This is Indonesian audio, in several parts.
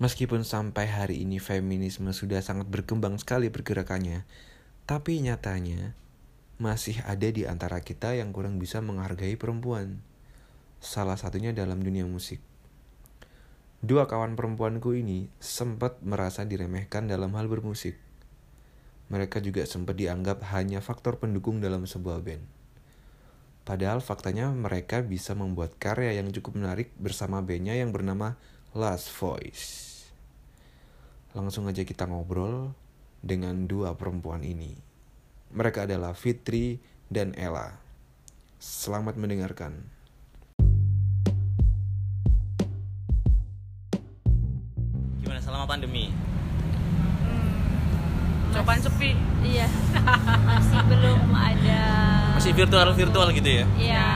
Meskipun sampai hari ini feminisme sudah sangat berkembang sekali pergerakannya, tapi nyatanya masih ada di antara kita yang kurang bisa menghargai perempuan. Salah satunya dalam dunia musik. Dua kawan perempuanku ini sempat merasa diremehkan dalam hal bermusik. Mereka juga sempat dianggap hanya faktor pendukung dalam sebuah band. Padahal faktanya mereka bisa membuat karya yang cukup menarik bersama bandnya yang bernama Last Voice. Langsung aja kita ngobrol dengan dua perempuan ini. Mereka adalah Fitri dan Ella. Selamat mendengarkan. Gimana selama pandemi? Cobaan sepi. Iya. Masih belum ada. Masih virtual-virtual gitu ya? Iya.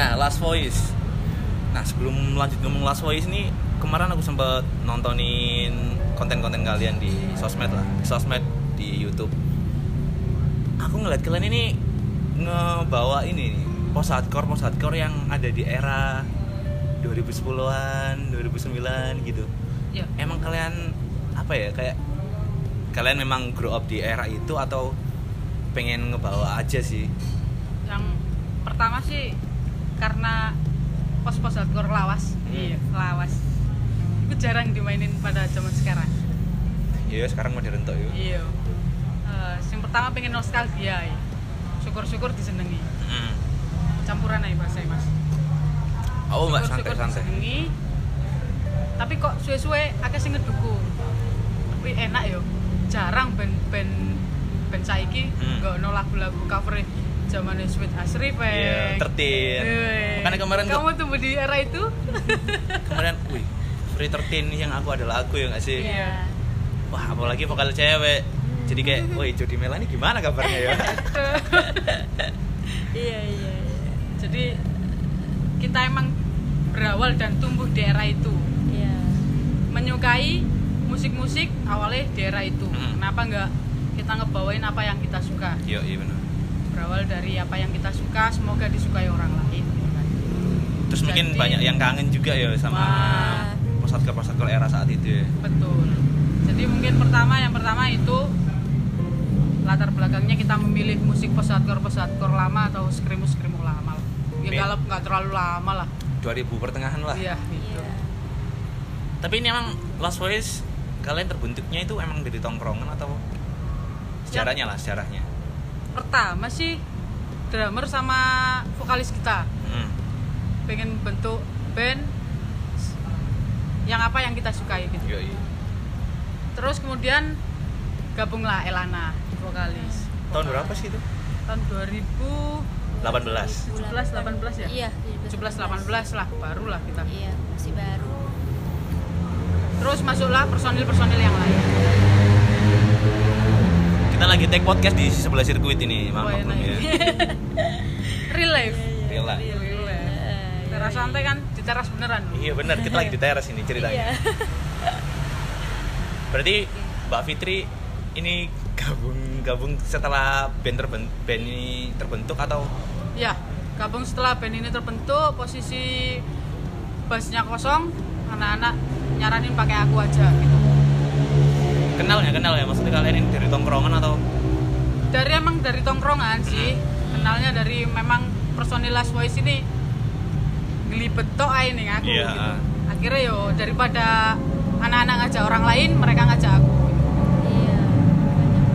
Nah, Last Voice. Nah, sebelum lanjut ngomong Last Voice nih, kemarin aku sempat nontonin konten-konten kalian di sosmed lah, di sosmed di YouTube. Aku ngeliat kalian ini ngebawa ini nih, post hardcore post hardcore yang ada di era 2010-an, 2009 gitu. Ya. Emang kalian apa ya kayak kalian memang grow up di era itu atau pengen ngebawa aja sih? Yang pertama sih karena pos-pos hardcore lawas. Hmm. Iya, lawas. Itu jarang dimainin pada zaman sekarang. Iya, sekarang modern tuh yuk. Iya. Eh, yang pertama pengen nostalgia ya. Syukur-syukur disenengi. Hmm. Campuran aja bahasa Mas. Oh, mbak santai-santai. disenengi. Tapi kok suwe-suwe akeh sing ngedukung. Tapi enak yo. Jarang band-band band saiki Hmm. nggak ono lagu-lagu cover zaman Sweet Asri pe. Iya, tertin. Eh, Makanya kemarin kamu tumbuh di era itu? kemarin, wih, Free 13 yang aku adalah aku ya nggak sih? Iya. Wah, apalagi vokal cewek. Jadi kayak, woi, Jody Melani gimana kabarnya ya? Iya, iya, iya. Jadi kita emang berawal dan tumbuh di era itu. Iya. Menyukai musik-musik awalnya di era itu. Hmm. Kenapa nggak kita ngebawain apa yang kita suka? Iya, iya benar. Berawal dari apa yang kita suka, semoga disukai orang lain. gitu kan. Terus mungkin Jadi- banyak yang kangen juga ya sama Wah. Post-hardcore era saat itu ya. Betul. Jadi mungkin pertama yang pertama itu latar belakangnya kita memilih musik post hardcore lama atau skrimu skrimu lama lah. Ya kalau nggak terlalu lama lah. 2000 pertengahan lah. Iya gitu. Iya. Tapi ini emang Last Voice kalian terbentuknya itu emang dari tongkrongan atau sejarahnya lah, sejarahnya. Pertama sih drummer sama vokalis kita Hmm. pengen bentuk band yang apa yang kita sukai gitu. Iya, iya. Terus kemudian gabunglah Elana vokalis. Tahun berapa sih itu? Tahun 2017 18. 18 ya? Iya, 17 18 lah barulah kita. Iya, masih baru. Terus masuklah personil-personil yang lain. Kita lagi take podcast di sebelah sirkuit ini, maaf Oh, enak maklum ya. ya. Real life. Real lah. Real life. Teras santai kan teras beneran. Iya benar, kita lagi di teras ini ceritanya. Iya. Berarti Mbak Fitri ini gabung gabung setelah band terbentuk band ini terbentuk atau Ya, gabung setelah band ini terbentuk, posisi bassnya kosong, anak-anak nyaranin pakai aku aja gitu. kenal ya kenal ya maksudnya kalian ini dari tongkrongan atau Dari emang dari tongkrongan sih, kenalnya dari memang personil Last Voice ini gelibet tok aja nih aku Iya. gitu. Akhirnya yo daripada anak-anak ngajak orang lain, mereka ngajak aku. Iya.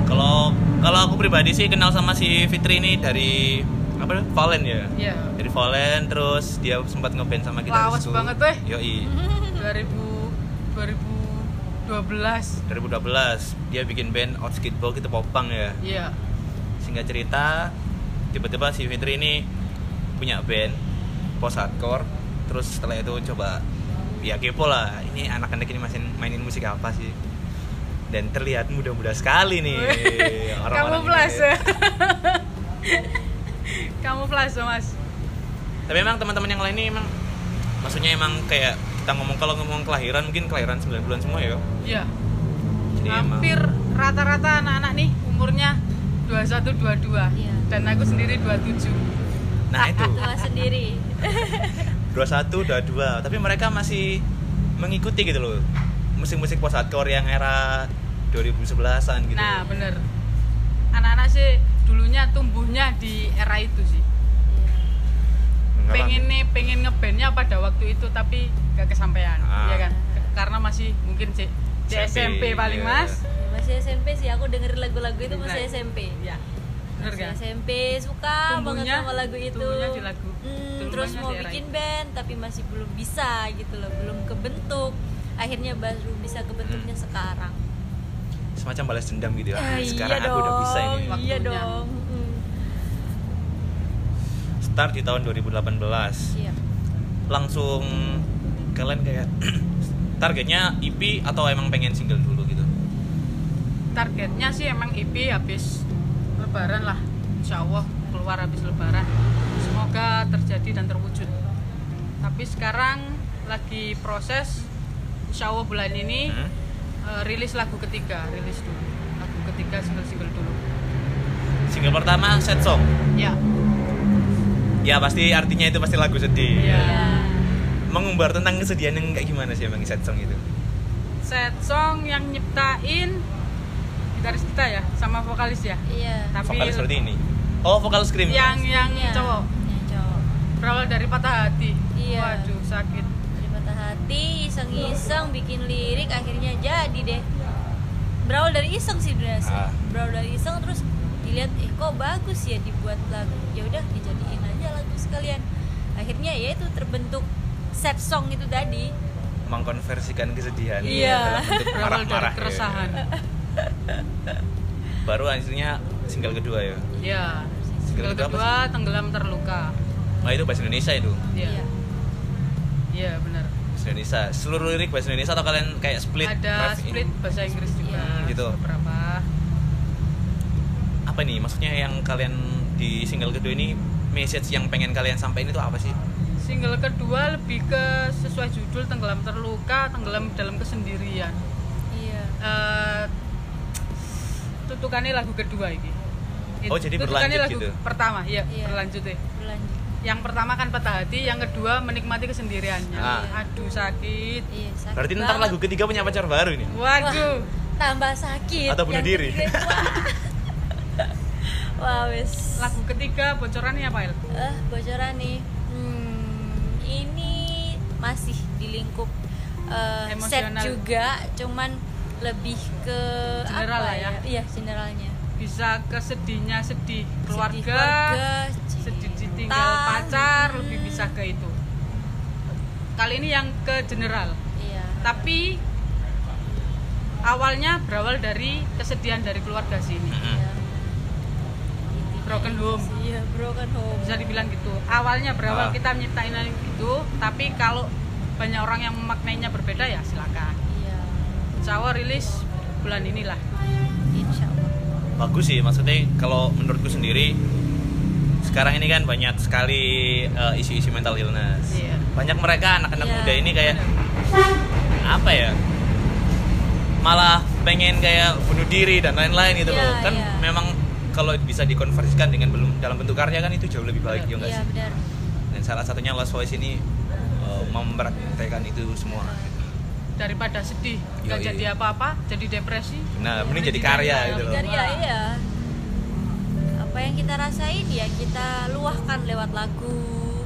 kalau kalau aku pribadi sih kenal sama si Fitri ini dari apa namanya? Valen ya Iya. dari Valen terus dia sempat ngeband sama kita Lawas banget, weh. yoi 2000 2012. 2012 dia bikin band Outskidball gitu popang ya Iya. singkat cerita tiba-tiba si Fitri ini punya band post hardcore terus setelah itu coba ya kepo lah ini anak-anak ini masih mainin musik apa sih dan terlihat muda-muda sekali nih Kamu orang-orang plus ya. Kamu plus Mas. tapi emang teman-teman yang lain ini emang maksudnya emang kayak kita ngomong kalau ngomong kelahiran mungkin kelahiran 9 bulan semua ya Iya. jadi Hampir rata-rata anak-anak nih umurnya 21 22 Iya. dan aku sendiri 27. nah itu Tua sendiri. 21 22 tapi mereka masih mengikuti gitu loh musik-musik post hardcore yang era 2011-an gitu Nah, bener. Anak-anak sih dulunya tumbuhnya di era itu sih. Nggak Pengen nih, pengen ngebandnya pada waktu itu tapi gak kesampaian, Ah. ya kan? Karena masih mungkin C, C SMP paling iya. mas. Ya, masih SMP sih aku dengerin lagu-lagu itu masih SMP Ya, bener Masih kan? SMP suka banget Tumbuhnya- sama lagu itu tumbuhnya di lagu. Terus mau di era bikin band tapi masih belum bisa gitu loh belum kebentuk. Akhirnya baru bisa kebentuknya Hmm. sekarang. Semacam balas dendam gitu ya. Eh, sekarang iya aku udah bisa dong, ini. iya Waktunya. dong Hmm, start di tahun 2018 siap langsung kalian kayak targetnya EP atau emang pengen single dulu gitu? Targetnya sih emang EP habis lebaran lah. Insya Allah keluar habis lebaran. Semoga terjadi dan terwujud. Tapi sekarang lagi proses Insya Allah bulan ini Hmm? eh, rilis lagu ketiga, rilis dulu. Lagu ketiga single-single dulu. single pertama set song Ya, ya pasti artinya itu pasti lagu sedih Iya. mengumbar tentang kesedihan yang kayak gimana sih emang set song itu set song yang nyiptain gitaris kita ya, sama vokalis ya. iya Tapi vokal seperti ini oh vokal scream yang yang yang cowok berawal dari patah hati. Iya. Waduh sakit. dari patah hati iseng-iseng bikin lirik akhirnya jadi deh berawal dari iseng sih sebenarnya sih. Ah. berawal dari iseng terus dilihat eh kok bagus ya dibuat lagu ya udah dijadiin aja lagu sekalian akhirnya ya itu terbentuk set song itu tadi mengkonversikan kesedihan Iya. dalam bentuk marah-marah ya. keresahan. baru hasilnya single kedua ya Ya. Single Single kedua kedua tenggelam terluka. Nah itu bahasa Indonesia itu Iya. Iya. Iya benar. bahasa Indonesia seluruh lirik bahasa Indonesia atau kalian kayak split Ada split bahasa Inggris juga. Hmm, gitu. Beberapa. apa nih maksudnya yang kalian di single kedua ini message yang pengen kalian sampaikan itu apa sih Single kedua lebih ke sesuai judul tenggelam terluka, tenggelam dalam kesendirian. iya Eh tutukannya lagu kedua ini. Oh, jadi tutukannya berlanjut lagu gitu? pertama, iya, Iya. berlanjut ya. berlanjut Yang pertama kan patah hati, yang kedua menikmati kesendiriannya. Ah. Aduh sakit. iya sakit berarti ntar banget. lagu ketiga punya pacar baru nih Waduh. tambah sakit Atau bunuh diri. ketiga, wah. wah wes Lagu ketiga bocorannya apa El? eh bocoran nih hmm, ini masih di lingkup eh, set Emosional. juga cuman lebih ke General apa lah ya. iya generalnya Bisa ke sedihnya sedih Sedih keluarga, keluarga, sedih. Ditinggal pacar, Hmm. lebih bisa ke itu. Kali ini yang ke general. iya Tapi awalnya berawal dari kesedihan dari keluarga sini. Iya. Broken home. iya broken home Bisa dibilang gitu. Awalnya berawal Ah. kita nyiptain hal gitu, tapi kalau banyak orang yang memaknainya berbeda ya silakan. iya Insya Allah rilis bulan inilah. insya Allah bagus sih maksudnya kalau menurutku sendiri sekarang ini kan banyak sekali eh, isu-isu mental illness Iya. banyak mereka anak-anak Iya. muda ini kayak apa ya malah pengen kayak bunuh diri dan lain-lain gitu Iya, loh kan iya. memang kalau bisa dikonversikan dengan belum dalam bentuk karya kan itu jauh lebih baik ya nggak iya sih benar dan salah satunya Lost Voice ini eh, mempraktekkan itu semua Daripada sedih, nggak Yoi. jadi apa-apa, jadi depresi. nah mending jadi karya gitu loh Karya iya, iya. Apa yang kita rasain ya kita luahkan lewat lagu.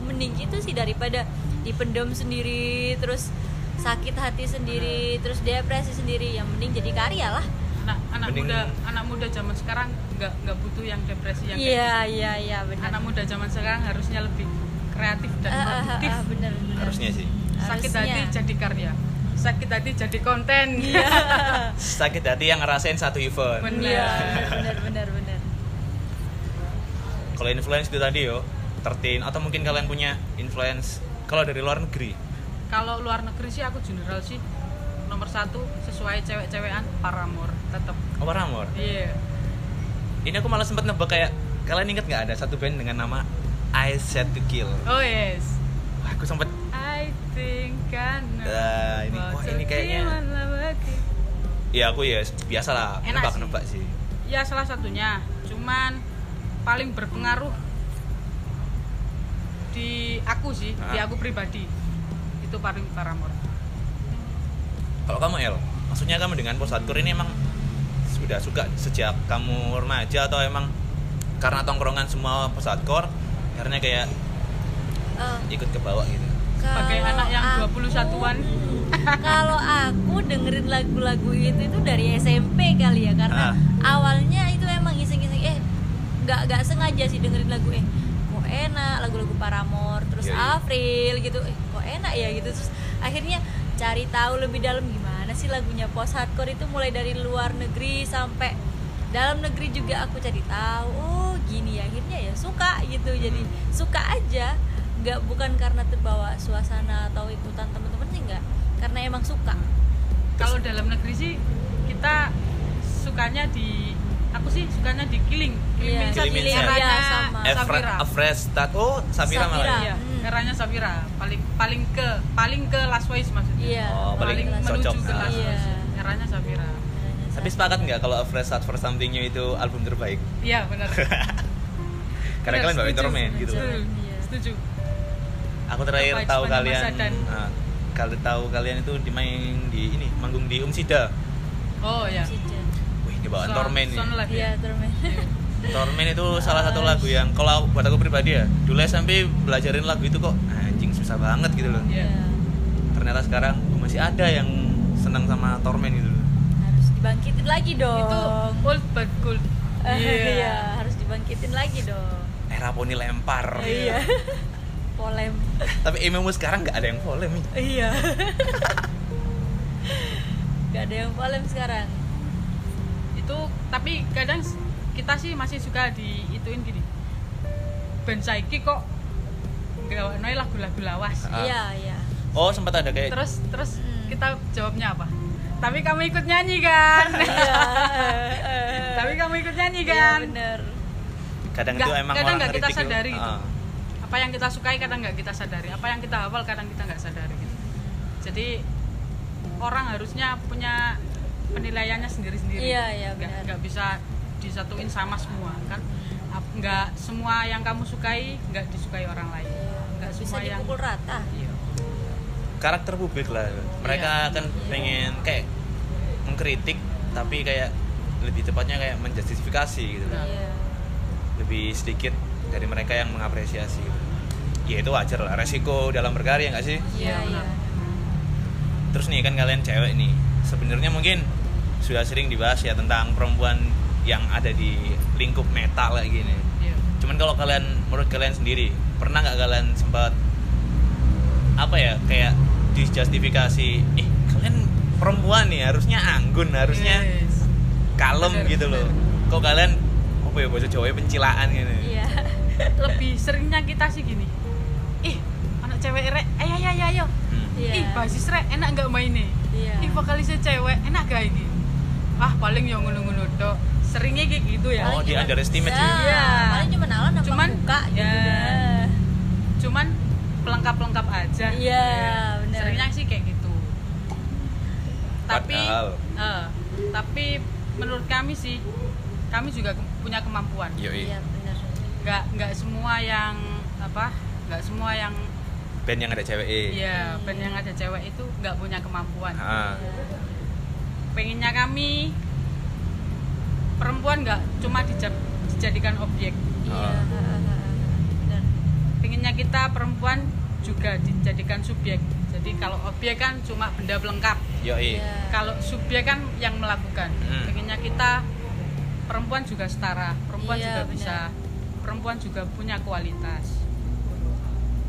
Mending itu sih daripada dipendam sendiri terus sakit hati sendiri terus depresi sendiri yang mending jadi karya lah Anak anak Mending- muda anak muda zaman sekarang nggak nggak butuh yang depresi yang kayak iya iya iya gitu. benar Anak muda zaman sekarang harusnya lebih kreatif dan Ah, ah, ah, produktif. ah, benar benar harusnya sih Sakit Harusnya. hati jadi karya. Sakit hati jadi konten. iya sakit hati yang ngerasain satu event Bener. iya benar benar benar kalau influence itu tadi yo tertin atau mungkin kalian punya influence kalau dari luar negeri Kalau luar negeri sih aku general sih nomor satu sesuai cewek-cewekan Paramore tetap. apa Ramor Iya. ini aku malah sempat nebak kayak kalian inget nggak ada satu band dengan nama I Set to Kill Oh yes. Wah, aku sempat I think I know. Ah, ini- wah, ini kayaknya- feel when I'm with you. ya aku ya biasa lah Enak nebak sih. nebak sih Ya salah satunya. Cuman paling berpengaruh di aku sih, di Ah. aku pribadi. Itu paling Paramore. kalau kamu El maksudnya kamu dengan post hardcore ini emang sudah suka sejak kamu remaja atau emang karena tongkrongan semua post hardcore akhirnya kayak Eh, ikut ke bawah gitu Sebagai kalau anak yang aku- 21-an. kalau aku dengerin lagu-lagu itu itu dari SMP kali ya karena Ah. awalnya itu emang iseng-iseng eh nggak nggak sengaja sih dengerin lagu eh kok enak lagu-lagu Paramore terus Iya, iya. April gitu eh kok enak ya gitu. Terus akhirnya cari tahu lebih dalam gimana sih lagunya. Post hardcore itu mulai dari luar negeri sampai dalam negeri juga aku cari tahu oh gini ya akhirnya ya suka gitu. Jadi suka aja. Nggak bukan karena terbawa suasana atau ikutan teman-teman sih nggak. Karena emang suka. Kalau dalam negeri sih kita sukanya di aku sih sukanya di Killing. Iya, Killing Killing Inside. Inside. Eranya Iya, sama. Safira. A fresh start oh Safira, malah Safira. ya? Iya, Hmm. eranya Safira. Paling paling ke paling ke Last Voice maksudnya. iya Oh, paling paling cocok. menuju ke Last Iya. Voice. Eranya Safira. tapi sepakat nggak kalau A fresh start for something new itu album terbaik Iya, benar. karena kalian bawain setuju. torment gitu Setuju. Iya. Setuju. aku terakhir tahu kalian dan- nah, kalau tahu kalian itu dimain di ini manggung di Umsida Oh ya. Ini bawaan Son- Son Live iya ya. Torment. Torment itu salah satu lagu yang kalau buat aku pribadi ya dulu SMP belajarin lagu itu kok anjing susah banget gitu loh. Iya. Iya. ternyata sekarang masih ada yang senang sama Torment gitu loh harus dibangkitin lagi dong. Itu old but gold. Eh, Iya. iya. harus dibangkitin lagi dong. Era poni lempar. Iya. Polem. Tapi emo sekarang nggak ada yang polem. Iya. Gak ada yang polem sekarang Itu tapi kadang kita sih masih suka di ituin gini. Band saiki kok nggak lagu-lagu lawas. Ah. iya iya oh sempat ada kayak Terus terus Hmm. kita jawabnya apa? Tapi kamu ikut nyanyi kan? iya Tapi kamu ikut nyanyi iya kan? bener kadang Nggak- itu emang kadang nggak kita sadari gitu. Ah. Apa yang kita sukai kadang nggak kita sadari. Apa yang kita hafal kadang kita nggak sadari gitu. Jadi orang harusnya punya penilaiannya sendiri-sendiri. Iya, iya, Nggak- benar. nggak bisa disatuin sama semua kan. Nggak semua yang kamu sukai nggak disukai orang lain. Nggak bisa semua yang dipukul rata Iya. karakter publik lah mereka Iya. kan pengen kayak mengkritik tapi kayak lebih tepatnya kayak menjustifikasi gitu iya lebih sedikit dari mereka yang mengapresiasi gitu. ya itu wajar lah resiko dalam berkarya nggak sih iya Iya, iya terus nih kan kalian cewek nih sebenarnya mungkin sudah sering dibahas ya tentang perempuan yang ada di lingkup metal kayak gini Iya. cuman kalau kalian menurut kalian sendiri pernah nggak kalian sempat apa ya kayak disjustifikasi eh kalian perempuan nih harusnya anggun harusnya Yes. kalem Bener, gitu loh kok kalian apa ya bahasa Jawa pencilaan gitu iya lebih seringnya kita sih gini ih anak cewek rek ayo ayo ayo ayo Hmm. Iya. ih basis rek enak nggak mainnya Iya. ih vokalisnya cewek enak gak ini ah paling yang ngono-ngono dok seringnya kayak gitu ya Oh, di underestimate ya, sih. Iya. paling cuma alam nampak Cuman, muka gitu ya. dah. cuman pelengkap-pelengkap aja Iya, Ya, bener. seringnya sih kayak gitu tapi eh, tapi menurut kami sih kami juga ke- punya kemampuan iya benar nggak nggak semua yang apa nggak semua yang band yang ada cewek. Iya, band yang ada cewek itu nggak punya kemampuan. Ah. Pengennya kami perempuan nggak cuma dija- dijadikan objek. iya Pengennya kita perempuan juga dijadikan subjek. Jadi kalau objek kan cuma benda pelengkap. Yoi. Iya. Kalau subjek kan yang melakukan. Hmm. Pengennya kita perempuan juga setara. Perempuan Iya, juga benar. bisa. Perempuan juga punya kualitas.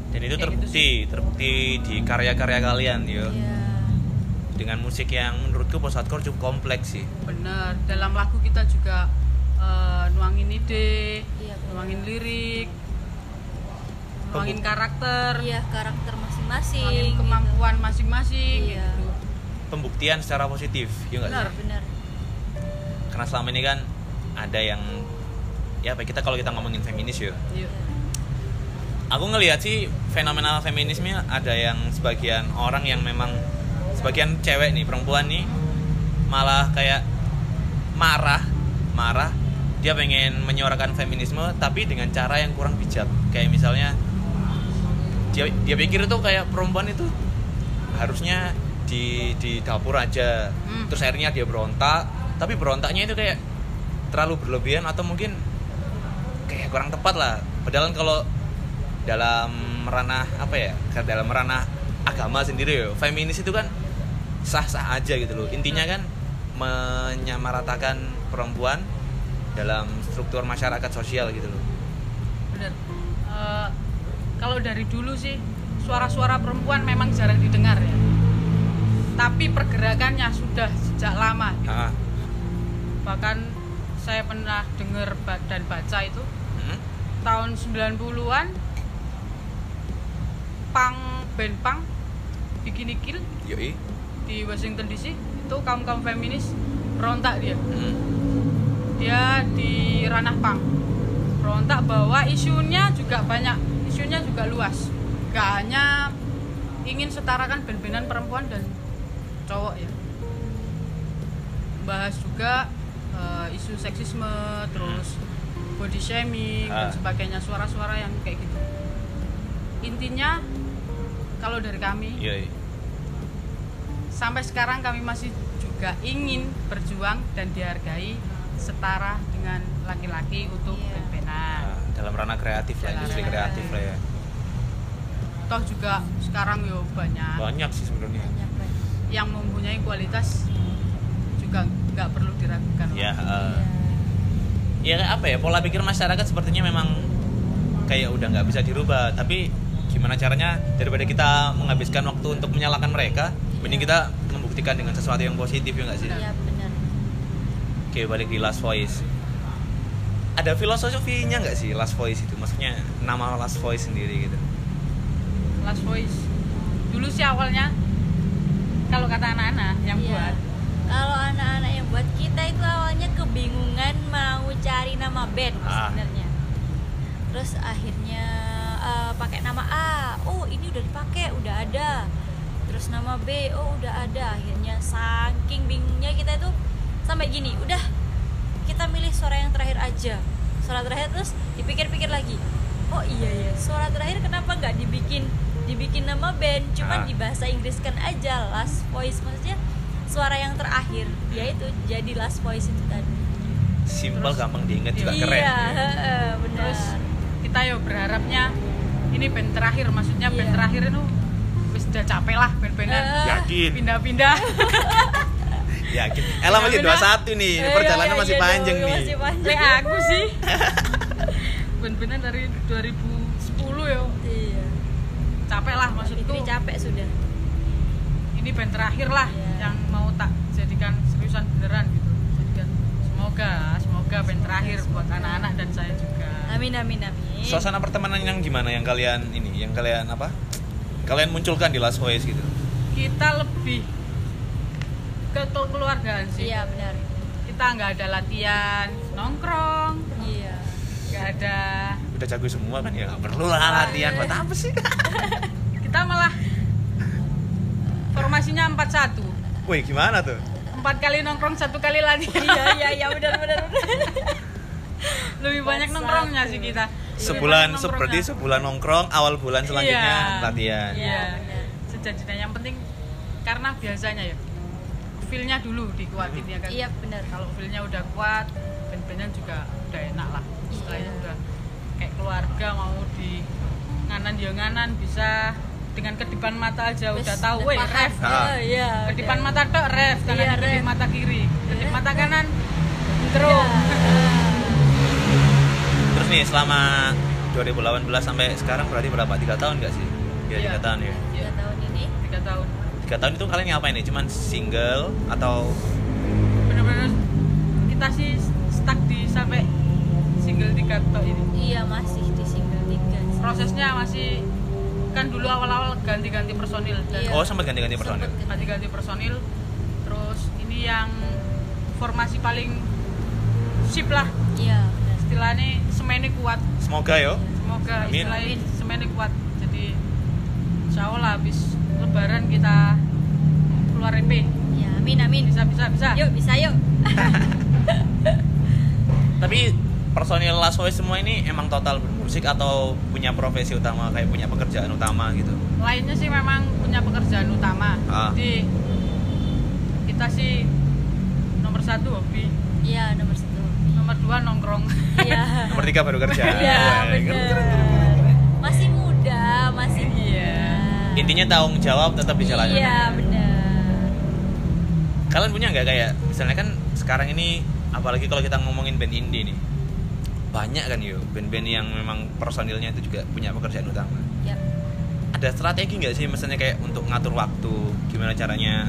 Dan itu Kayak gitu terbukti, terbukti di karya-karya kalian yo. iya Dengan musik yang menurutku post hardcore cukup kompleks sih. Bener. Dalam lagu kita juga eh, nuangin ide, Iya, benar. nuangin lirik, nuangin karakter, iya karakter masing-masing nuangin gitu. kemampuan masing-masing. Iya. gitu. Pembuktian secara positif, ya nggak Benar. sih? benar Karena selama ini kan ada yang ya apa kita kalau kita ngomongin feminis ya. Iya. Aku ngelihat sih fenomena feminisme ada yang sebagian orang yang memang sebagian cewek nih perempuan nih malah kayak marah marah. Dia pengen menyuarakan feminisme tapi dengan cara yang kurang bijak. Kayak misalnya dia dia pikir itu kayak perempuan itu harusnya di di dapur aja. Hmm. terus akhirnya dia berontak tapi berontaknya itu kayak terlalu berlebihan atau mungkin kayak kurang tepat lah. Padahal kalau dalam ranah apa ya? Ke dalam ranah agama sendiri ya feminis itu kan sah-sah aja gitu loh. Intinya kan menyamaratakan perempuan dalam struktur masyarakat sosial gitu loh. Bener. Eh, kalau dari dulu sih suara-suara perempuan memang jarang didengar ya. Tapi pergerakannya sudah sejak lama gitu. ah. Bahkan saya pernah dengar dan baca itu hmm? tahun 90-an pang band pang Bikini Kill yoi. di Washington DC itu kaum kaum feminis berontak dia. Hmm. dia di ranah pang berontak bahwa isunya juga banyak isunya juga luas. Gak hanya ingin setarakan band-bandan perempuan dan cowok ya. Bahas juga eh, isu seksisme terus body shaming dan Ah. sebagainya suara-suara yang kayak gitu. Intinya kalau dari kami yoi sampai sekarang kami masih juga ingin berjuang dan dihargai setara dengan laki-laki untuk Iya. band-bandan. Nah, dalam ranah kreatif lah Dalam industri ranah kreatif lah ya Toh juga sekarang yo banyak banyak sih sebenarnya banyak yang mempunyai kualitas juga nggak perlu diragukan. ya lagi. eh, ya kayak apa ya pola pikir masyarakat sepertinya memang kayak udah nggak bisa dirubah tapi gimana caranya daripada kita menghabiskan waktu untuk menyalahkan mereka mending kita membuktikan dengan sesuatu yang positif ya nggak sih? Iya benar. Oke balik di Last Voice. Ada filosofinya nggak sih Last Voice itu? Maksudnya nama Last Voice sendiri gitu. Last Voice. Dulu sih awalnya kalau kata anak-anak yang Iya. buat. Kalau anak-anak yang buat kita itu awalnya kebingungan mau cari nama band Ah. sebenarnya. Terus akhirnya eh, pakai nama A. Oh ini udah dipakai udah ada. Terus nama B oh udah ada. Akhirnya saking bingungnya kita itu sampai gini udah kita milih suara yang terakhir aja. Suara terakhir terus dipikir-pikir lagi. Oh iya ya suara terakhir kenapa nggak dibikin dibikin nama band? Cuman Ah. di bahasa Inggris kan aja last voice. Maksudnya suara yang terakhir yaitu jadi last voice itu tadi. Simpel Terus- gampang diingat juga Iya. keren. iya heeh, benar. Terus kita yo berharapnya ini band terakhir maksudnya band Iya. terakhir itu wis udah capek lah band-bandan. Eh. yakin. Pindah-pindah. Yakin. Ella masih Benar-benar. 21 nih. Eh, perjalanan iya, masih iya, panjang iya, nih. masih panjang. Lek aku sih. Band-bandan dari 2010 yo. Iya. Capek lah maksudku. Fitri capek sudah. Ini band terakhir lah Iya. yang mau tak jadikan seriusan beneran gitu. Jadikan semoga semoga band terakhir buat anak-anak dan saya juga amin amin amin. Suasana pertemanan yang gimana? Yang kalian ini yang kalian apa? Kalian munculkan di Last Voice gitu? Kita lebih ke kekeluargaan sih. Iya benar. Kita nggak ada latihan nongkrong. Iya. Nggak ada. Udah jago semua kan ya? Nggak perlu lah latihan. Buat apa sih? Kita malah formasinya 4-1 woi gimana tuh? Empat kali nongkrong satu kali latihan. Iya iya iya. Benar benar benar lebih banyak nongkrongnya sih kita Lebih sebulan seperti sebulan nongkrong awal bulan selanjutnya Iya. latihan iya Iya, benar. sejajarnya yang penting karena biasanya ya feelnya dulu dikuatin ya kan iya benar kalau feelnya udah kuat band-bandan juga udah enak lah Iya. udah kayak keluarga mau di nganan ya nganan bisa dengan kedipan mata aja Wes, udah tahu weh ref Ah. Oh, iya kedipan udah. mata tok ref kanan Iya, kedip ref. mata kiri kedip Iya. mata kanan Iya. intro terus nih selama 2018 sampai sekarang berarti berapa? Tiga tahun gak sih? Ya Iya. tiga tahun ya. Iya, tiga tahun ini. Tiga tahun. Tiga tahun itu kalian ngapain nih? Cuman single atau bener-bener kita sih stuck di sampai single tiga tok ini. Iya masih di single tiga sih. prosesnya masih kan dulu awal-awal ganti-ganti personil dan Iya. oh sempat ganti-ganti personil? ganti-ganti personil. Terus ini yang formasi paling sip lah. Iya istilahnya semennya kuat. Semoga yo semoga Amin. istilahnya semennya kuat. Jadi insya Allah habis lebaran kita keluar EP ya amin amin. Bisa bisa bisa. Yuk bisa yuk. Tapi personil Last Voice semua ini emang total bermusik atau punya profesi utama kayak punya pekerjaan utama gitu? Lainnya sih memang punya pekerjaan utama. Ah. jadi kita sih nomor satu hobi. Iya nomor satu nomor dua nongkrong iya Nomor tiga baru kerja. iya bener masih muda masih Iya. muda Intinya tanggung jawab tetap dijalankan. iya bener Kalian punya nggak kayak misalnya kan sekarang ini apalagi kalau kita ngomongin band indie nih banyak kan yuk band-band yang memang personilnya itu juga punya pekerjaan utama. Yap. Ada strategi nggak sih misalnya kayak untuk ngatur waktu gimana caranya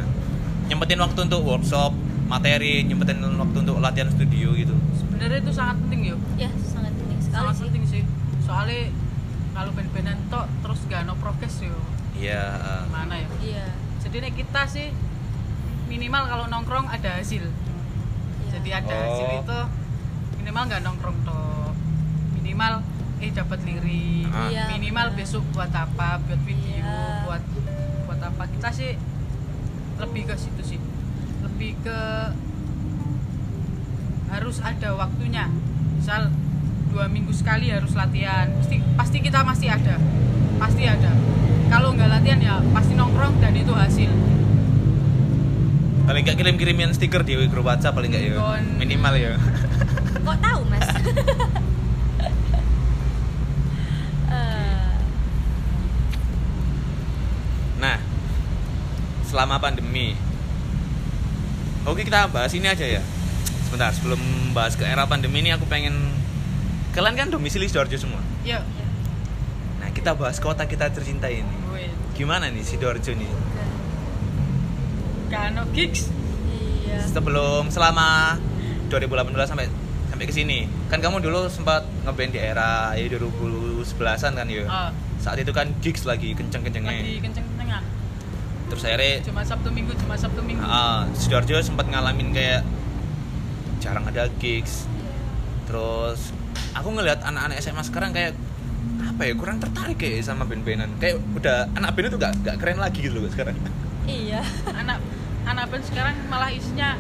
nyempetin waktu untuk workshop materi nyempetin waktu untuk latihan studio gitu sebenarnya itu sangat penting yuk ya sangat penting sekali sangat sih. penting sih. Soalnya kalau band-bandan tok terus gak no progres yo. Iya eh, mana ya iya. Jadi nek kita sih minimal kalau nongkrong ada hasil. Iya. jadi ada Oh. hasil itu minimal nggak nongkrong toh minimal eh dapat lirik. Ah. Iya, minimal benar. besok buat apa buat video Iya. buat buat apa. Kita sih lebih ke situ sih. Lebih ke harus ada waktunya. Misal dua minggu sekali harus latihan. Pasti pasti kita masih ada. Pasti ada. Kalau nggak latihan ya pasti nongkrong dan itu hasil. Paling nggak kirim-kirimin stiker di grup WhatsApp paling nggak ya. Minimal ya. Kok tahu mas? Eh, Nah, selama pandemi, oke kita bahas ini aja ya. Sebentar, sebelum bahas ke era pandemi ini aku pengen kalian kan domisili Sidoarjo semua. ya Nah, kita bahas kota kita tercinta ini. Gimana nih Sidoarjo nih? Kano gigs iya Sebelum selama 2018 sampai sampai ke sini. Kan kamu dulu sempat ngeband di era ya 2011-an kan ya. Ah, Saat itu kan gigs lagi kenceng-kencengnya. lagi kenceng-kencengan Terus akhirnya cuma sabtu minggu cuma sabtu minggu Ah, Sidoarjo sempat ngalamin kayak jarang ada gigs. Terus aku ngelihat anak-anak SMA sekarang kayak apa ya kurang tertarik kayak sama band-bandan. Kayak udah anak band itu gak, gak keren lagi gitu loh sekarang. iya anak anak band sekarang malah isinya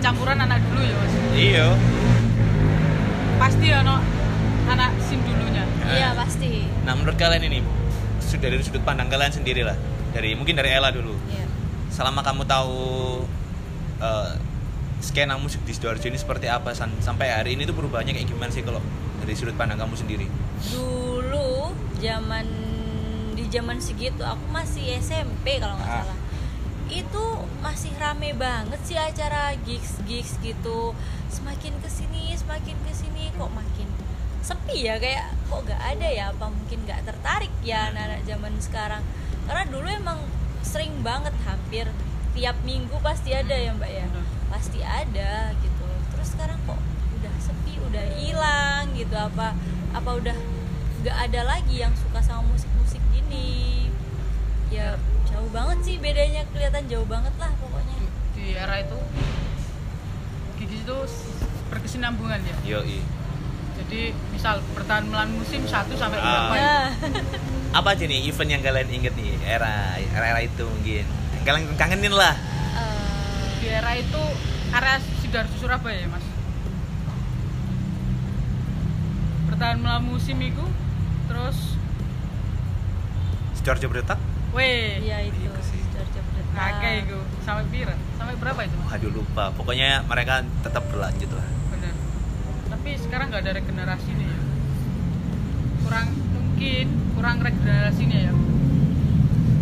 campuran anak dulu ya mas iya. pasti ya no anak sim dulunya iya pasti Nah menurut kalian ini sud- dari sudut pandang kalian sendiri lah. Dari mungkin dari Ella dulu. iya Selama kamu tahu eh, skena musik di Sidoarjo ini seperti apa san- sampai hari ini tuh perubahannya kayak gimana sih kalau dari sudut pandang kamu sendiri? dulu zaman di zaman segitu aku masih SMP kalau nggak Ah. salah itu masih rame banget sih acara gigs gigs gitu semakin ke sini semakin ke sini kok makin sepi ya kayak kok nggak ada ya apa mungkin nggak tertarik ya anak-anak zaman sekarang karena dulu emang sering banget hampir tiap minggu pasti ada ya mbak ya. Pasti ada gitu. Terus sekarang kok udah sepi udah hilang gitu. Apa apa udah nggak ada lagi yang suka sama musik-musik gini? Ya jauh banget sih bedanya kelihatan jauh banget lah pokoknya. Di, di era itu gigs itu berkesinambungan ya? Yoi. jadi misal bertahan melan musim 1 sampai Ah. berapa ya? nah apa aja nih event yang kalian inget nih? Era era, era itu mungkin. Yang kalian kangenin lah era itu area Sidoarjo Surabaya ya mas. Bertahan melan musim itu terus Sidoarjo Berdetak weh. Iya itu. Sih. Sidoarjo Berdetak. kakek itu. Sampai pira? Sampai berapa itu waduh lupa. Pokoknya mereka tetap berlanjut lah. Bener tapi sekarang nggak ada regenerasinya ya. Kurang mungkin kurang regenerasinya ya.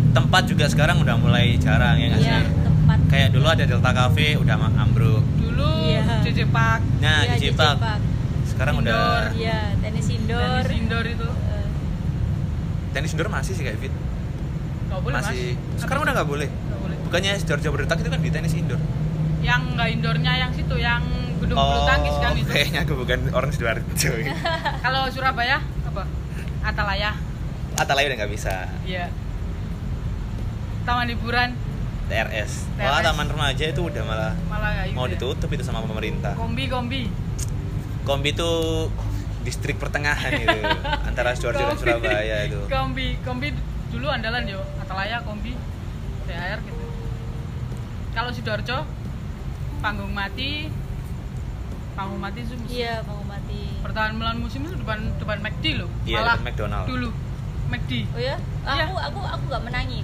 Tempat juga sekarang udah mulai jarang ya nggak iya. sih tempat kayak dulu ada Delta Cafe udah ambruk. Dulu Iya. JJ Park nah di JJ Jepak Park. sekarang Indoor. udah iya tenis indoor tenis indoor. itu. Eh, tenis indoor masih sih kayak fit. Nggak boleh masih. Mas. Sekarang udah nggak boleh. Boleh. Bukannya Sidoarjo Berdetak itu kan di tenis indoor? Yang nggak indoornya yang situ yang gedung bulu tangkis kan itu. Oh, kayaknya aku bukan orang Sidoarjo. Kalau Surabaya apa? Atalaya. Atalaya udah nggak bisa. Iya. Taman hiburan TRS wah TRS. taman remaja itu udah malah malah nggak mau ya. ditutup itu sama pemerintah kombi kombi Kombi itu distrik pertengahan itu antara Sidoarjo dan Kombi. Surabaya itu. kombi kombi dulu andalan yo Atalaya kombi THR gitu kalau sidoarjo panggung mati panggung mati itu musim iya mau mati pertahanan melan musim itu depan depan McD loh Iya, depan McDonald. dulu McD. oh ya Iya. aku aku aku nggak menangi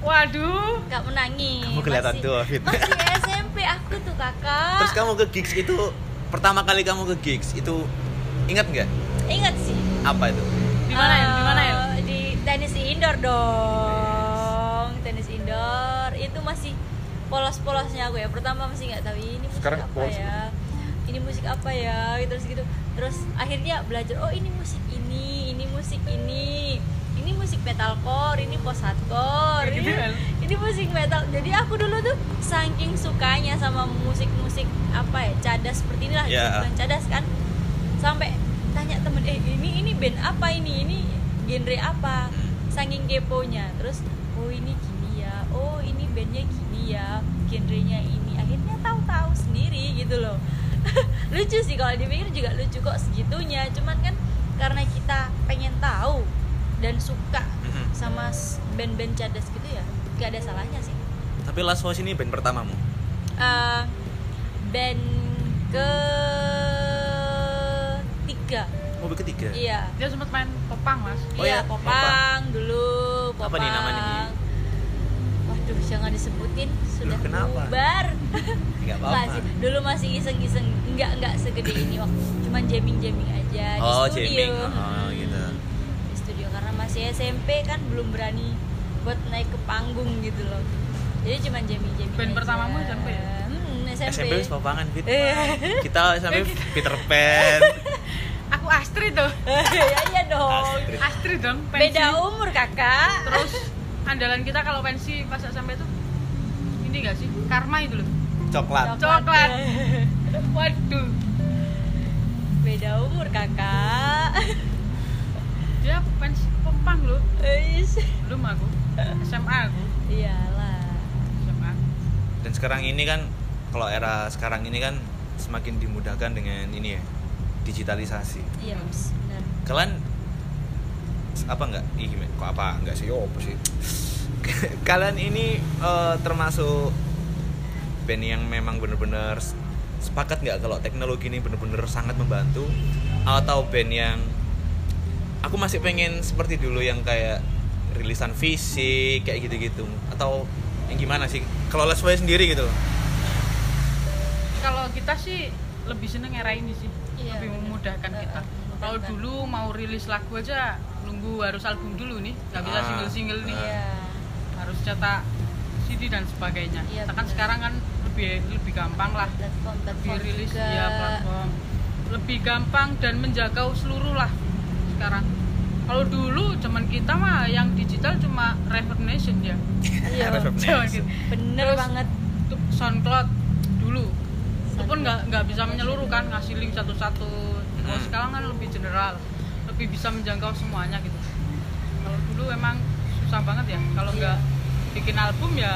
Waduh. nggak menangi Kamu kelihatan Masih- tua, Fit. masih SMP aku tuh kakak. Terus kamu ke gigs itu pertama kali kamu ke gigs itu ingat nggak? Ingat sih. Apa itu? Di mana ya? Di mana ya? Eh, di tenis indoor dong. Tenis indoor. Itu masih polos-polosnya aku ya. Pertama masih nggak tahu ini musik Sekarang apa polos ya? ini musik apa ya? Gitu terus gitu. Terus akhirnya belajar oh ini musik ini ini musik ini ini musik metalcore ini post hardcore gitu ini, kan? ini musik metal. Jadi aku dulu tuh saking sukanya sama musik-musik apa ya cadas seperti inilah Ya. bukan cadas kan. Sampai tanya temen eh ini ini band apa ini? Ini genre apa? Saking keponya. Terus oh ini gini ya. Oh ini bandnya gini ya genrenya ini. Akhirnya tahu-tahu sendiri gitu loh. Lucu sih kalau dipikir juga lucu kok segitunya. Cuman kan karena kita pengen tahu dan suka Mhm. sama band-band cadas gitu ya gak ada salahnya sih Tapi Last Voice ini band pertamamu. Eh, band ke tiga Oh, band ketiga. iya Dia sempat main popang, Mas. Oh iya ya, popang dulu popang Apa nih namanya waduh jangan disebutin sudah Loh, kenapa? bubar Nggak apa-apa. sih dulu masih iseng-iseng nggak nggak segede ini waktu cuman jamming-jamming aja Oh, di studio jamming. Oh, gitu. Masih SMP kan belum berani buat naik ke panggung gitu loh jadi cuman jamming-jamming Band aja. pertamamu SMP ya? hmm, SMP, SMP wis popangan Fit. Eh. Kita sampai Peter Pan. Aku Astrid tuh. ya iya dong Astrid. Astrid dong, pensi. beda umur kakak Terus andalan kita kalau pensi pas SMP tuh ini gak sih? Karma itu loh. Coklat. Coklat. Waduh. beda umur kakak Dia pensi popang loh. Eish. Belum aku. SMA aku. iyalah SMA. Dan sekarang ini kan kalau era sekarang ini kan semakin dimudahkan dengan ini ya digitalisasi. iya Mas, benar Kalian apa enggak? Ih, kok apa enggak sih? Oh, apa sih? Kalian ini eh, termasuk band yang memang bener-bener sepakat nggak kalau teknologi ini bener-bener sangat membantu atau band yang aku masih pengen seperti dulu yang kayak rilisan fisik kayak gitu-gitu atau yang gimana sih kalau Boy sendiri gitu loh Kalau kita sih lebih seneng era ini sih. Iya, lebih bener. memudahkan kita. Kalau dulu mau rilis lagu aja nunggu harus album dulu nih, nggak bisa Ah, single-single nih. iya Harus cetak CD dan sebagainya. Iya, Kita kan bener. sekarang kan lebih lebih gampang lah platform lebih platform rilis juga. ya platform lebih gampang dan menjangkau seluruh lah sekarang kalau dulu zaman kita mah yang digital cuma Reverb Nation ya. Iya. Gitu. bener Terus banget. untuk SoundCloud dulu. Itu pun nggak nggak bisa menyeluruh kan ngasih link satu-satu. Kalau Hmm. sekarang kan lebih general lebih bisa menjangkau semuanya gitu. Kalau dulu emang susah banget ya. Kalau Iya. nggak bikin album ya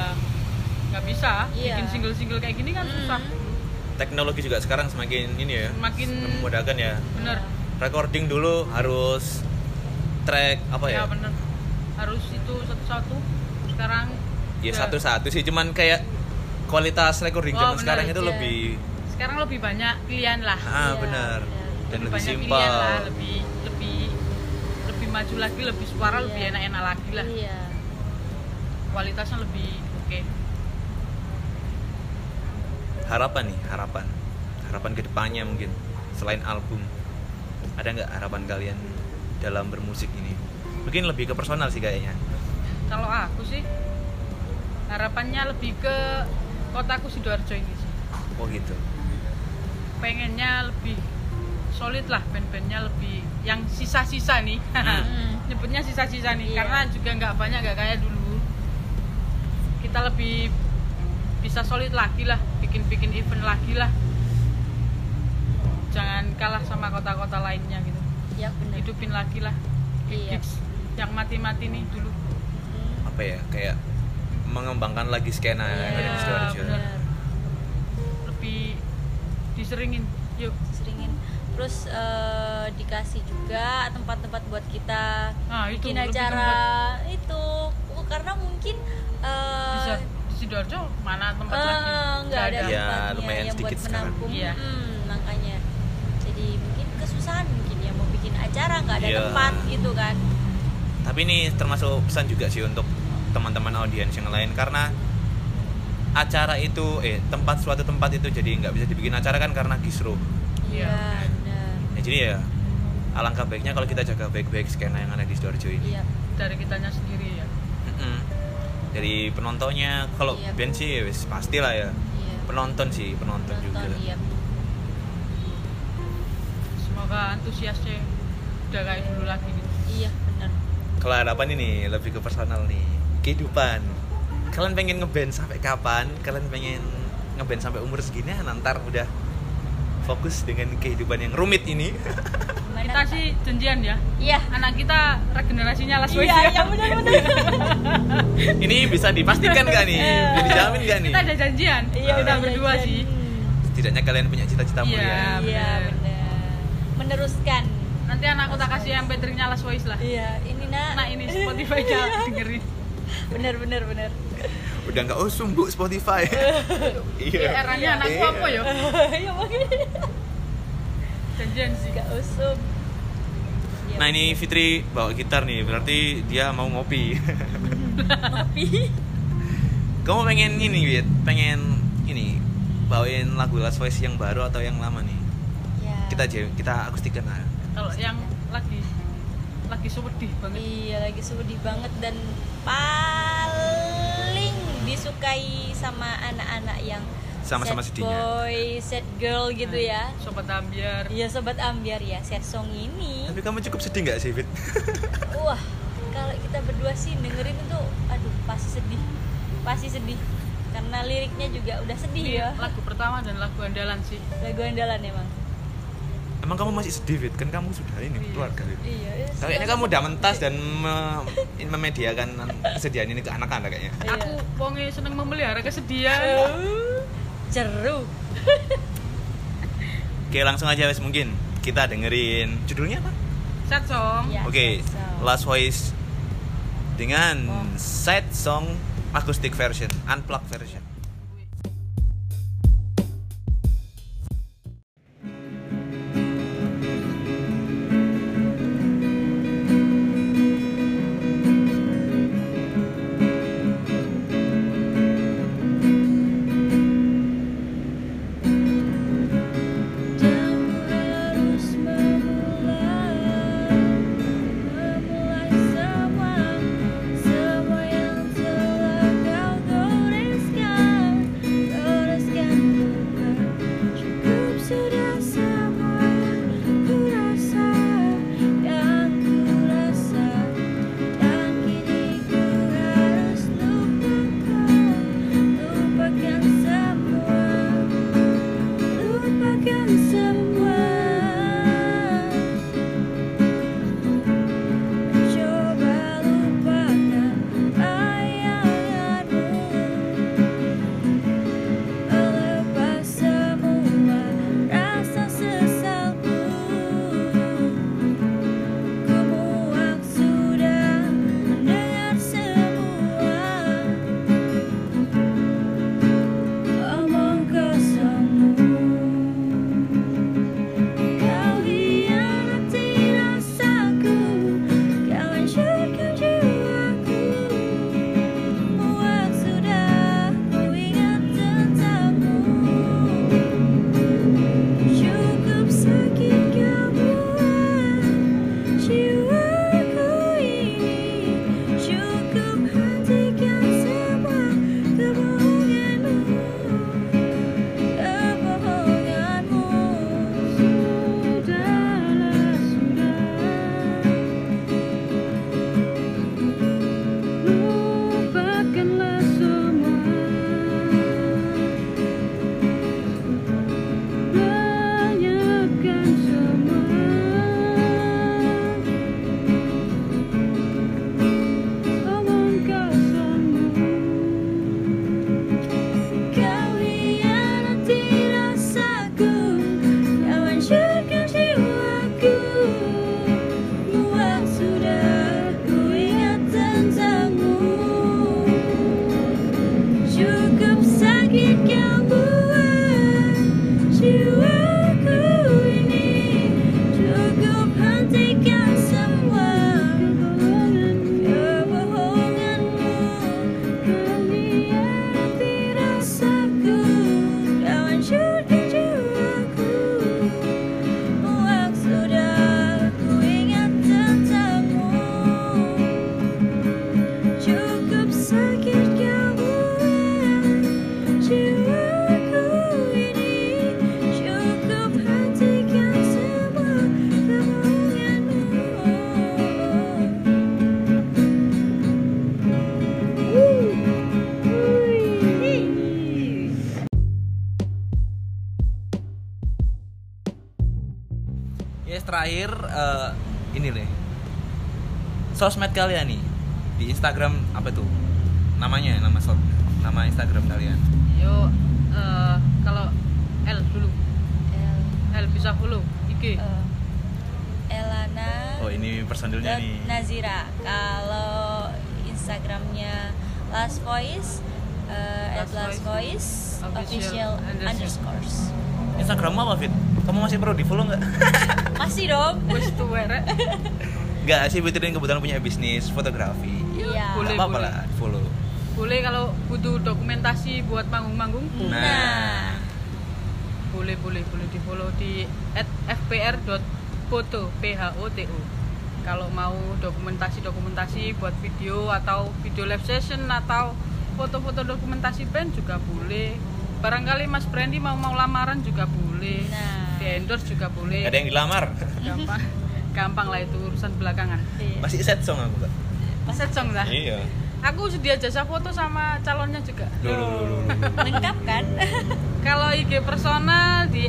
nggak bisa. Iya. bikin single-single kayak gini kan Hmm. susah teknologi juga sekarang semakin ini ya Semakin memudahkan ya. Bener. Recording dulu harus track apa ya ya? harus itu satu-satu. Sekarang ya satu-satu sih cuman kayak kualitas recording Oh, zaman bener, sekarang itu iya. lebih sekarang lebih banyak pilihan lah. Ah Iya, benar iya. dan lebih lebih simpel. lebih lebih lebih maju lagi lebih suara Iya. lebih enak-enak lagi lah. Iya. Kualitasnya lebih oke. Harapan nih harapan. Harapan ke depannya mungkin selain album. Ada nggak harapan kalian dalam bermusik ini. Mungkin lebih ke personal sih kayaknya. Kalau aku sih harapannya lebih ke kotaku sidoarjo ini sih. Oh gitu. Pengennya lebih solid lah band-bandnya lebih yang sisa-sisa nih. Hmm. nyebutnya sisa-sisa nih Iya. karena juga nggak banyak nggak kayak dulu. Kita lebih bisa solid lagi lah bikin-bikin event lagi lah. Jangan kalah sama kota-kota lainnya gitu ya bener. Hidupin lagi lah. Iya. gigs yang mati-mati nih dulu. Hmm. apa ya kayak mengembangkan lagi skena Iya, yang ada di Sidoarjo. lebih diseringin yuk. Seringin terus eh, dikasih juga tempat-tempat buat kita Nah, itu, bikin acara. itu Oh, karena mungkin eh, bisa di sidoarjo mana tempat eh, lagi nggak ada. Iya, tempatnya lumayan yang buat sedikit sekarang. menampung. Iya. Hmm, makanya jadi mungkin kesusahan mungkin ya mau bikin acara nggak ada Iya. tempat gitu kan tapi ini termasuk pesan juga sih untuk teman-teman audiens yang lain karena acara itu eh tempat suatu tempat itu jadi nggak bisa dibikin acara kan karena kisruh Iya. Iya, benar. ya, jadi ya alangkah baiknya kalau kita jaga baik-baik skena yang ada di sidoarjo ini Iya. dari kitanya sendiri ya Mm-mm. dari penontonnya kalau Iya. band sih ya wis pastilah ya Iya. penonton sih penonton, juga Nonton, iya. semoga antusiasnya udah kayak dulu lagi gitu Iya, benar. kalau harapan ini lebih ke personal nih kehidupan kalian pengen ngeband sampai kapan kalian pengen ngeband sampai umur segini ah, ntar udah fokus dengan kehidupan yang rumit ini kita sih janjian ya Iya. anak kita regenerasinya last Iya, ya. iya benar-benar. ini bisa dipastikan gak nih bisa dijamin gak nih kita ada janjian Iya, kita udah berdua janjian. sih setidaknya kalian punya cita-cita Iya. mulia Iya, benar. benar. Meneruskan. Nanti anakku tak kasih MP3-nya Last Voice lah. Iya, ini nak. nah ini Spotify-nya dengerin. Benar, benar, benar. udah nggak usum bu Spotify. Iya, eranya anakku Iya. apa ya ya makanya. Janjian sih. Gak usum. Iya, nah ini Fitri bawa gitar nih berarti dia mau ngopi. Tapi kamu pengen ini Wit? Pengen ini bawain lagu Last Voice yang baru atau yang lama nih? Ya. kita jam kita akustikan lah kalau yang lagi lagi sedih banget Iya lagi sedih banget dan paling disukai sama anak-anak yang Sama-sama sad sedihnya. boy, sad girl gitu ya. sobat ambiar Iya sobat ambiar ya, sad song ini. tapi kamu cukup sedih nggak sih Fit Wah, kalau kita berdua sih dengerin itu aduh pasti sedih. Pasti sedih. Karena liriknya juga udah sedih ini ya. lagu pertama dan lagu andalan sih Lagu andalan emang. Emang kamu masih sedih Fit kan kamu sudah ini Iya. keluarga Fit Iya. ya, kayaknya kamu udah mentas dan me- memediakan kesedihan ini ke anak-anak kayaknya Iya. aku wonge seneng memelihara kesedihan Ceru. oke langsung aja wes mungkin kita dengerin judulnya apa sad song Ya, oke song. Last Voice dengan Oh. sad song acoustic version unplugged version terakhir eh, ini deh. Sosmed kalian nih di Instagram apa tuh? Namanya nama sos nama Instagram kalian. Yo eh, kalau L dulu, El, L bisa follow IG. eh, Elana Oh, ini personilnya nih. Nazira kalau Instagramnya Last Voice eh, at Last Last Voice Official official underscore. underscores Instagrammu apa, Fit? Kamu masih perlu di-follow nggak? masih dong Wis tuwe rek. Nggak sih, ini kebetulan punya bisnis fotografi. iya boleh. Nggak apa-apa lah, follow. Boleh kalau butuh dokumentasi buat manggung-manggung, boleh. nah boleh boleh boleh di follow di @fpr.photo p h o t o kalau mau dokumentasi dokumentasi buat video atau video live session atau foto-foto dokumentasi band juga boleh barangkali Mas Brandy mau mau lamaran juga boleh Nah. Di endorse juga boleh Ada yang dilamar. gampang gampang lah itu urusan belakangan iya. Masih set song aku, Kak. set song lah Iya. aku sedia jasa foto sama calonnya juga Loh, loh, loh, loh, loh. lengkap kan kalau IG personal di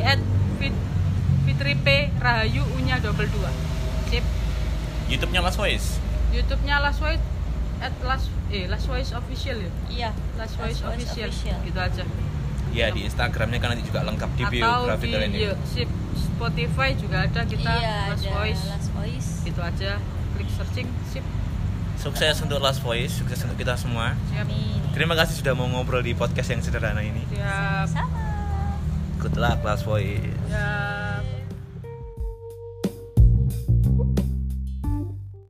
@fitri p rahayu unya double dua sip YouTube-nya Last Voice. YouTube-nya Last Voice at Last eh Last Voice official ya. iya Last Voice, Last Voice official. official. Gitu aja. Ya di Instagramnya kan nanti juga lengkap di Atau biografi di kalian ini. sip, Spotify juga ada kita iya Last ada Voice. Last Voice Gitu aja. Klik searching sip. Sukses untuk Last Voice, sukses untuk kita semua. Siap. Amin. Terima kasih sudah mau ngobrol di podcast yang sederhana ini. Siap. sama Good luck Last Voice. Ya.